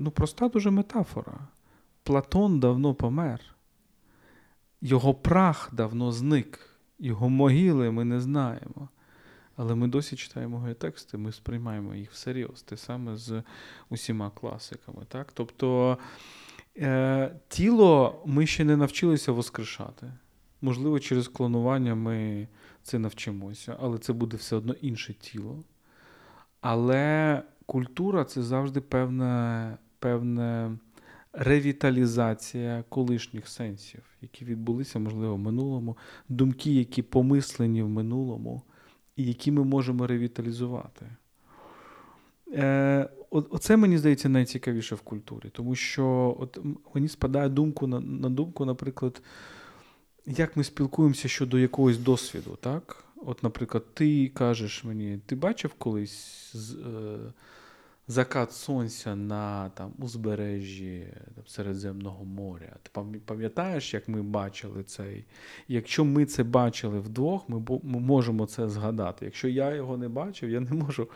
ну, проста дуже метафора. Платон давно помер, його прах давно зник. Його могили ми не знаємо. Але ми досі читаємо його тексти, ми сприймаємо їх всерйоз, те саме з усіма класиками. Так? Тобто е, тіло ми ще не навчилися воскрешати. Можливо, через клонування ми це навчимося, але це буде все одно інше тіло. Але культура це завжди певне, певне ревіталізація колишніх сенсів, які відбулися, можливо, в минулому, думки, які помислені в минулому, і які ми можемо ревіталізувати. Е, Оце мені здається найцікавіше в культурі, тому що от мені спадає думку на, на думку, наприклад, як ми спілкуємося щодо якогось досвіду. так? От, наприклад, ти кажеш мені, ти бачив колись з, е, закат сонця на там, узбережжі там, Середземного моря? Ти пам'ятаєш, як ми бачили цей? Якщо ми це бачили вдвох, ми, ми можемо це згадати. Якщо я його не бачив, я не можу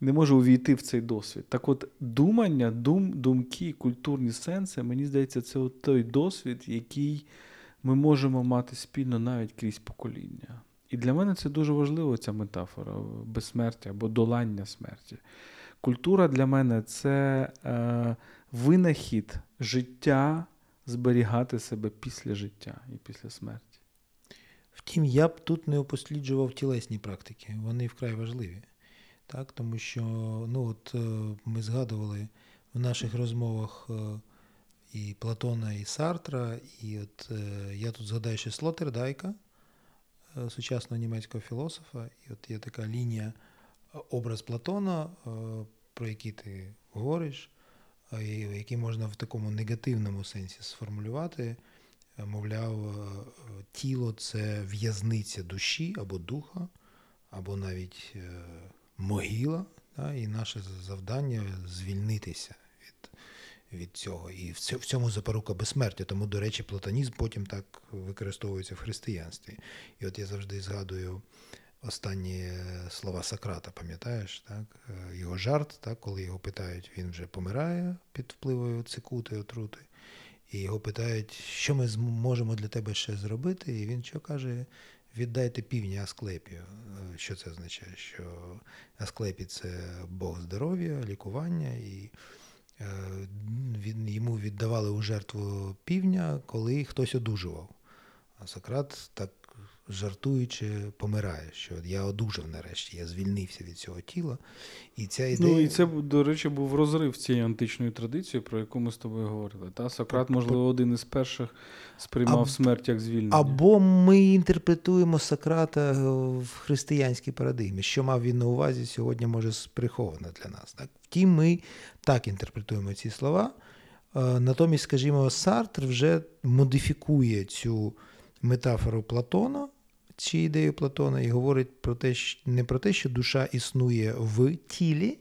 не можу увійти в цей досвід. Так от думання, дум, думки, культурні сенси, мені здається, це от той досвід, який ми можемо мати спільно навіть крізь покоління. І для мене це дуже важливо, ця метафора безсмертя або долання смерті. Культура для мене це е, винахід життя зберігати себе після життя і після смерті. Втім, я б тут не опосліджував тілесні практики, вони вкрай важливі. Так, Тому що ну от е, ми згадували в наших розмовах е, і Платона, і Сартра, і от е, я тут згадаю ще Слотердайка, сучасного німецького філософа, і от є така лінія образ Платона, про який ти говориш, який можна в такому негативному сенсі сформулювати. Мовляв, тіло це в'язниця душі або духа, або навіть могила, і наше завдання звільнитися від цього. І в цьому запорука безсмертя. Тому, до речі, платонізм потім так використовується в християнстві. І от я завжди згадую останні слова Сократа, пам'ятаєш, так? його жарт, так, коли його питають, він вже помирає під впливою цикути, отрути. І його питають, що ми можемо для тебе ще зробити, і він що каже: віддайте півні Асклепію. Е, що це означає? Що Асклепій – це Бог здоров'я, лікування, і е, він, йому віддавали у жертву півня, коли хтось одужував. А Сократ так жартуючи, помирає, що я одужав нарешті, я звільнився від цього тіла. І ця ну, ідея... Ну і це, до речі, був розрив цієї античної традиції, про яку ми з тобою говорили. Та Сократ, можливо, один із перших сприймав Аб... смерть як звільнення. Або ми інтерпретуємо Сократа в християнській парадигмі. Що мав він на увазі сьогодні, може приховано для нас. Так? Втім, ми так інтерпретуємо ці слова. Е, натомість, скажімо, Сартр вже модифікує цю метафору Платона чи ідею Платона і говорить про те, не про те, що душа існує в тілі,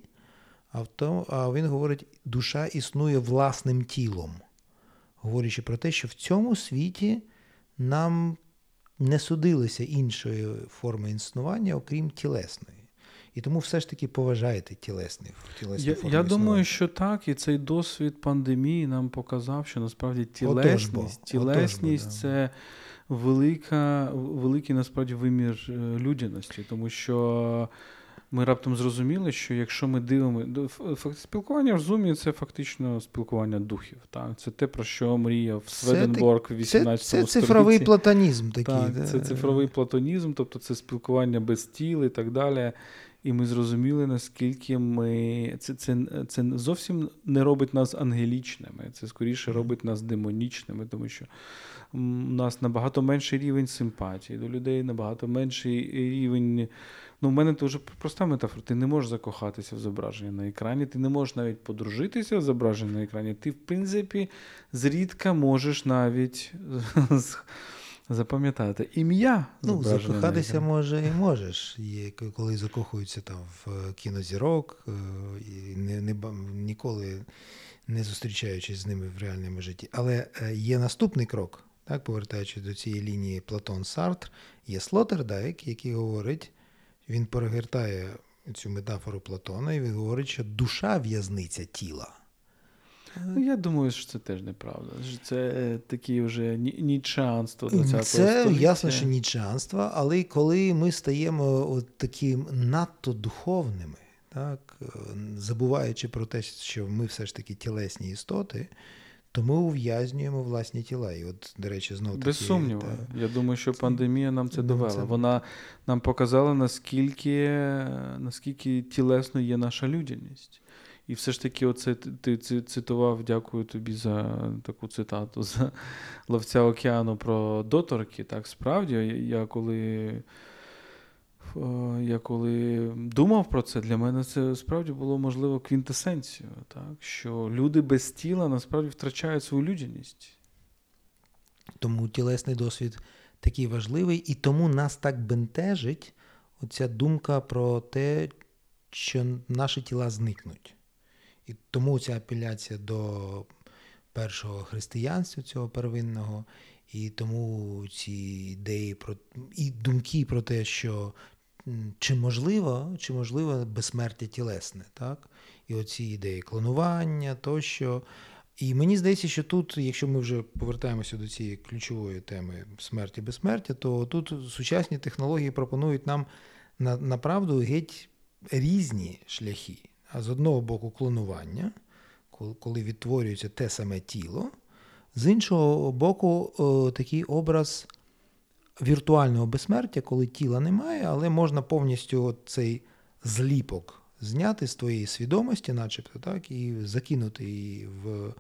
а в тому, а він говорить, душа існує власним тілом, говорячи про те, що в цьому світі нам не судилося іншої форми існування, окрім тілесної. І тому все ж таки поважаєте тілесні тілесні Я, форми я думаю, що так, і цей досвід пандемії нам показав, що насправді тілесність, Отож бо. тілесність Отож бо, це велика, великий насправді вимір е, людяності, тому що ми раптом зрозуміли, що якщо ми дивимося, спілкування в Зумі це фактично спілкування духів. Так? Це те, про що мріяв Сведенборг в 18 столітті. Це цифровий платонізм такий. Так, да? Це цифровий платонізм, тобто це спілкування без тіл і так далі. І ми зрозуміли, наскільки ми це це, це зовсім не робить нас ангелічними, це скоріше робить нас демонічними, тому що у нас набагато менший рівень симпатії до людей, набагато менший рівень. Ну, в мене дуже проста метафора. Ти не можеш закохатися в зображення на екрані, ти не можеш навіть подружитися в зображенні на екрані. Ти, в принципі, зрідка можеш навіть запам'ятати ім'я. Ну, закохатися може і можеш. Є, коли закохуються там в кінозірок, е, і не, не, ніколи не зустрічаючись з ними в реальному житті. Але е, є наступний крок. Так, повертаючись до цієї лінії Платон Сартр, є Слотердайк, який говорить, він перегортає цю метафору Платона, і він говорить, що душа в'язниця тіла. Ну, Я думаю, що це теж неправда. Це е, такі вже нічанство 20-го Це століття. ясно, що нічанство, але коли ми стаємо от таким надто духовними, так, е, забуваючи про те, що ми все ж таки тілесні істоти то ми ув'язнюємо власні тіла. І от, до речі, знову Без сумніву. Та... Я думаю, що пандемія нам це довела. Це... Вона нам показала, наскільки наскільки тілесно є наша людяність. І все ж таки, оце ти цитував, дякую тобі за таку цитату за ловця океану про доторки. Так, справді, я коли я коли думав про це, для мене це справді було можливо квінтесенцією, так? що люди без тіла насправді втрачають свою людяність. Тому тілесний досвід такий важливий, і тому нас так бентежить оця думка про те, що наші тіла зникнуть. І тому ця апеляція до першого християнства, цього первинного, і тому ці ідеї про і думки про те, що чи можливо чи можливо безсмертя тілесне, так? І оці ідеї клонування тощо. І мені здається, що тут, якщо ми вже повертаємося до цієї ключової теми смерті безсмертя, то тут сучасні технології пропонують нам на, направду геть різні шляхи. А з одного боку, клонування, коли відтворюється те саме тіло, з іншого боку, такий образ віртуального безсмертя, коли тіла немає, але можна повністю цей зліпок зняти з твоєї свідомості, начебто, так, і закинути її в е,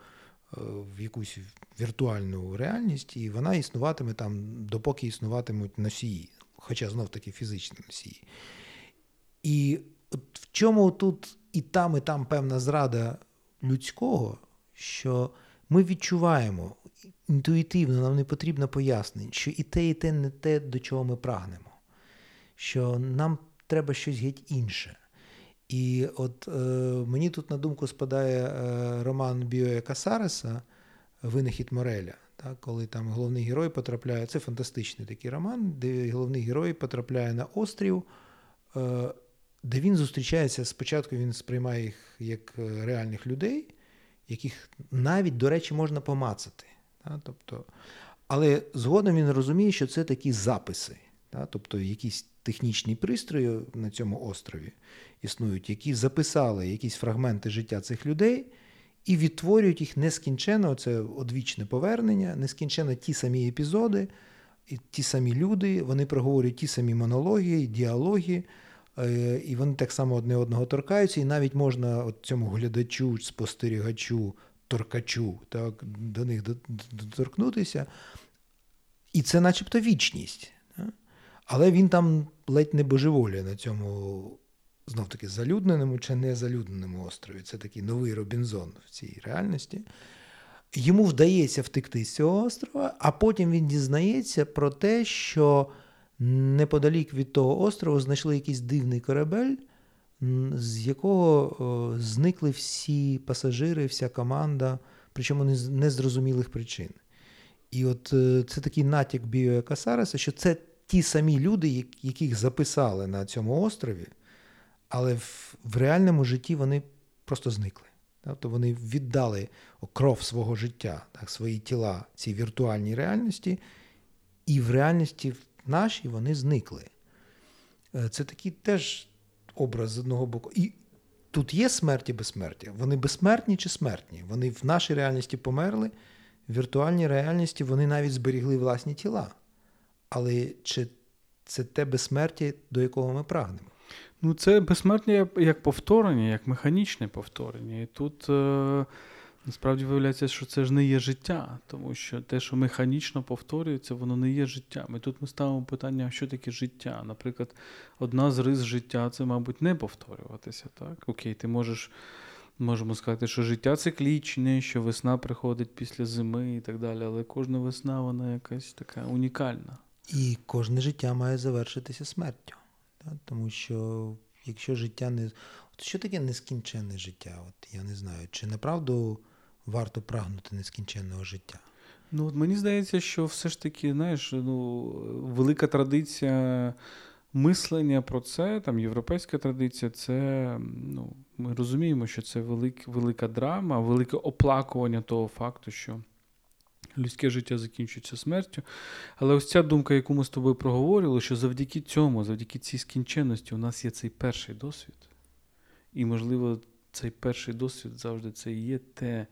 в якусь віртуальну реальність, і вона існуватиме там, допоки існуватимуть носії, хоча знов таки фізичні носії. І от в чому тут і там, і там певна зрада людського, що ми відчуваємо інтуїтивно, нам не потрібно пояснень, що і те, і те не те, до чого ми прагнемо, що нам треба щось геть інше. І от е, мені тут на думку спадає е, роман Біоя Касареса Винахід Мореля. Так, Коли там головний герой потрапляє, це фантастичний такий роман, де головний герой потрапляє на острів, е, де він зустрічається спочатку, він сприймає їх як е, реальних людей, яких навіть, до речі, можна помацати. Так, тобто, Але згодом він розуміє, що це такі записи, так, тобто якісь технічні пристрої на цьому острові існують, які записали якісь фрагменти життя цих людей і відтворюють їх нескінченно, це одвічне повернення, нескінченно ті самі епізоди, ті самі люди, вони проговорюють ті самі монологи, діалоги, е, і вони так само одне одного торкаються, і навіть можна от цьому глядачу, спостерігачу, торкачу так, до них доторкнутися. І це начебто вічність. Але він там ледь не божеволює на цьому знов таки залюдненому чи незалюдненому острові. Це такий новий Робінзон в цій реальності. Йому вдається втекти з цього острова, а потім він дізнається про те, що неподалік від того острову знайшли якийсь дивний корабель, з якого зникли всі пасажири, вся команда, причому не з незрозумілих причин. І от е, це такий натяк Біоя Касареса, що це ті самі люди, яких записали на цьому острові, але в, в реальному житті вони просто зникли. Тобто вони віддали кров свого життя, так, свої тіла цій віртуальній реальності, і в реальності нашій вони зникли. Е, це такий теж образ з одного боку. І тут є смерть і безсмертя. Вони безсмертні чи смертні? Вони в нашій реальності померли, в віртуальній реальності вони навіть зберігли власні тіла. Але чи це те безсмертя, до якого ми прагнемо? Ну, це безсмертня як повторення, як механічне повторення. І тут е, насправді виявляється, що це ж не є життя, тому що те, що механічно повторюється, воно не є життям. І тут ми ставимо питання, що таке життя. Наприклад, одна з рис життя це, мабуть, не повторюватися. так? Окей, ти можеш. Можемо сказати, що життя циклічне, що весна приходить після зими і так далі, але кожна весна, вона якась така унікальна. І кожне життя має завершитися смертю. Так? Тому що якщо життя не. От Що таке нескінченне життя? От Я не знаю, чи направду варто прагнути нескінченного життя? Ну, от Мені здається, що все ж таки, знаєш, ну, велика традиція мислення про це, там європейська традиція, це ну, ми розуміємо, що це велик, велика драма, велике оплакування того факту, що людське життя закінчується смертю. Але ось ця думка, яку ми з тобою проговорили, що завдяки цьому, завдяки цій скінченності, у нас є цей перший досвід. І, можливо, цей перший досвід завжди це і є те,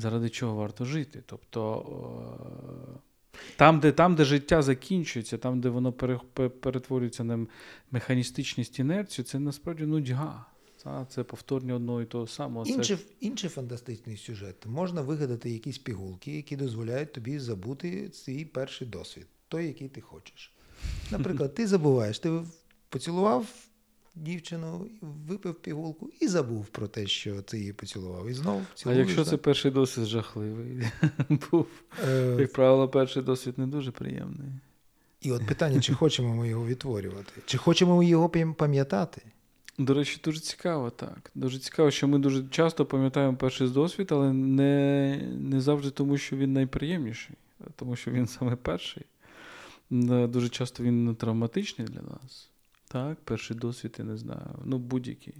заради чого варто жити. Тобто там, де там, де життя закінчується, там, де воно перетворюється на механістичність інерцію, це насправді нудьга. Це повторення одного і того самого. Інший, це... інший фантастичний сюжет. Можна вигадати якісь пігулки, які дозволяють тобі забути свій перший досвід, той, який ти хочеш. Наприклад, ти забуваєш, ти поцілував дівчину, випив пігулку і забув про те, що ти її поцілував. І знов цілуєш, А якщо так? це перший досвід жахливий був, е... як правило, перший досвід не дуже приємний. І от питання, чи хочемо ми його відтворювати, чи хочемо ми його пам'ятати? До речі, дуже цікаво, так. Дуже цікаво, що ми дуже часто пам'ятаємо перший досвід, але не не завжди тому, що він найприємніший, а тому що він саме перший. Дуже часто він травматичний для нас. Так, перший досвід, я не знаю, ну будь-який.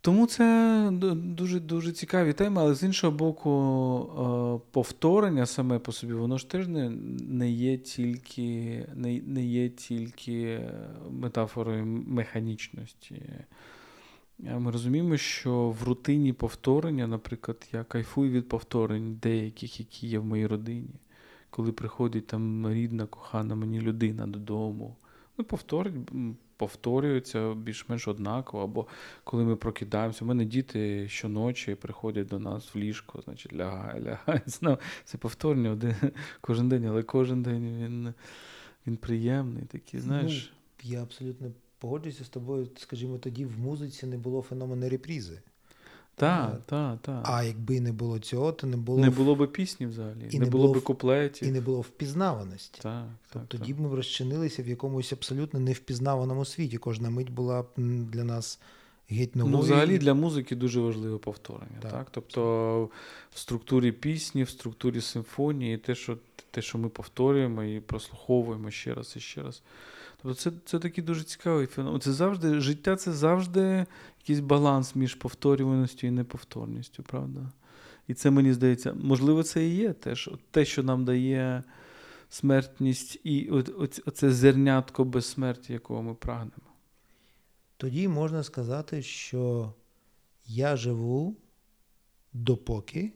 Тому це дуже дуже цікаві теми, але з іншого боку, е, повторення саме по собі, воно ж теж не не, є тільки не, не є тільки метафорою механічності. Ми розуміємо, що в рутині повторення, наприклад, я кайфую від повторень деяких, які є в моїй родині, коли приходить там рідна, кохана мені людина додому. Ну, повторить, повторюються більш-менш однаково. Або коли ми прокидаємося, у мене діти щоночі приходять до нас в ліжко, значить, лягає, лягає. Знов це повторення один кожен день, але кожен день він він приємний. такий, знаєш. Ну, Я абсолютно погоджуюся з тобою. Скажімо, тоді в музиці не було феномену репрізи. Так, так, так. А якби не було цього, то не було Не було б пісні взагалі, і не, не було б куплетів. І не було впізнаваності. Так, тобто так, тоді б ми розчинилися в якомусь абсолютно невпізнаваному світі. Кожна мить була б для нас геть новою. Ну, взагалі для музики дуже важливе повторення. Так, так? Тобто в структурі пісні, в структурі симфонії, те, що те, що ми повторюємо і прослуховуємо ще раз і ще раз. Тобто це це такий дуже цікавий феномен. Це завжди життя це завжди якийсь баланс між повторюваністю і неповторністю, правда? І це мені здається, можливо, це і є теж те, що нам дає смертність і оце зернятко безсмерті, якого ми прагнемо. Тоді можна сказати, що я живу допоки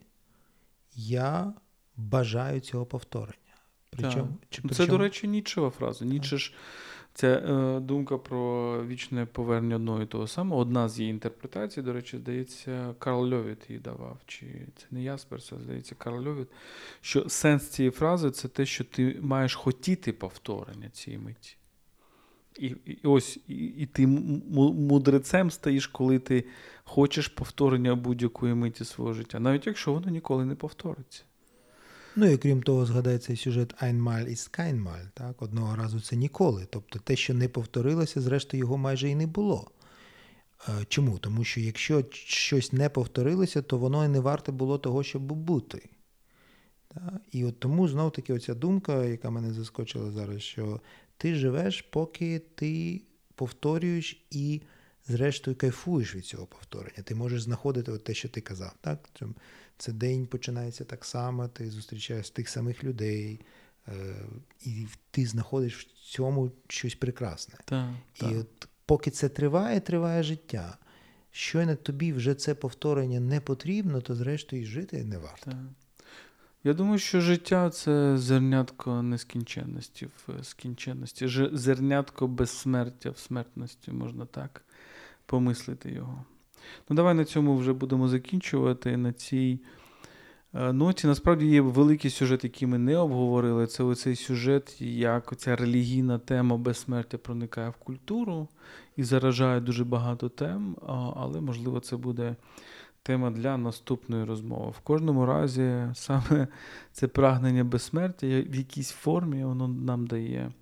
я бажаю цього повторення. Причому, чи, причому... Це, до речі, нічова фраза. Ніч ж Ця е, думка про вічне повернення одного і того самого. Одна з її інтерпретацій, до речі, здається, Карл Льовіт її давав. Чи це не Ясперс, а здається, Карл Льовіт. Що сенс цієї фрази це те, що ти маєш хотіти повторення цієї миті. І і ось і, і ти мудрецем стаєш, коли ти хочеш повторення будь-якої миті свого життя, навіть якщо воно ніколи не повториться. Ну і крім того, згадається сюжет Einmal ist keinmal, так? Одного разу це ніколи. Тобто те, що не повторилося, зрештою, його майже і не було. Е, чому? Тому що якщо щось не повторилося, то воно і не варте було того, щоб бути. І от тому знов таки оця думка, яка мене заскочила зараз, що ти живеш, поки ти повторюєш і, зрештою, кайфуєш від цього повторення. Ти можеш знаходити от те, що ти казав. Так? Це день починається так само, ти зустрічаєш тих самих людей, е, і ти знаходиш в цьому щось прекрасне. Так, і так. от поки це триває, триває життя. Щойно тобі вже це повторення не потрібно, то зрештою жити не варто. Так. Я думаю, що життя це зернятко нескінченності в скінченності, зернятко безсмертя в смертності, можна так помислити його. Ну, давай на цьому вже будемо закінчувати. На цій е, ноті. Насправді є великий сюжет, який ми не обговорили. Це оцей сюжет, як ця релігійна тема безсмертя проникає в культуру і заражає дуже багато тем, але, можливо, це буде. Тема для наступної розмови. В кожному разі саме це прагнення безсмертя в якійсь формі воно нам дає,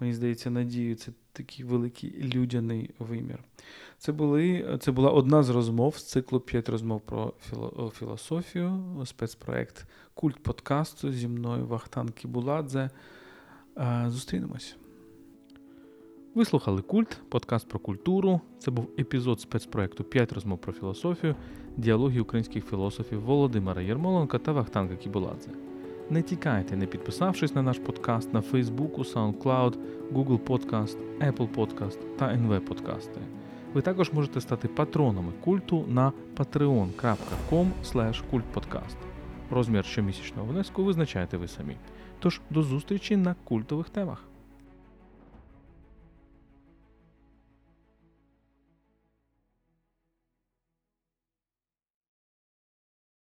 мені здається, надію. Це такий великий людяний вимір. Це були, це була одна з розмов з циклу п'ять розмов про філософію, спецпроект Культ подкасту зі мною Вахтан Кібуладзе. Зустрінемось. Ви слухали Культ, подкаст про культуру. Це був епізод спецпроекту П'ять розмов про філософію, діалоги українських філософів Володимира Єрмоленка та Вахтанка Кібуладзе. Не тікайте, не підписавшись на наш подкаст на Фейсбуку, SoundCloud, Google Podcast, Apple Podcast та NV Подкасти. Ви також можете стати патронами культу на patreon.com kultpodcast. Розмір щомісячного внеску визначаєте ви самі. Тож до зустрічі на культових темах.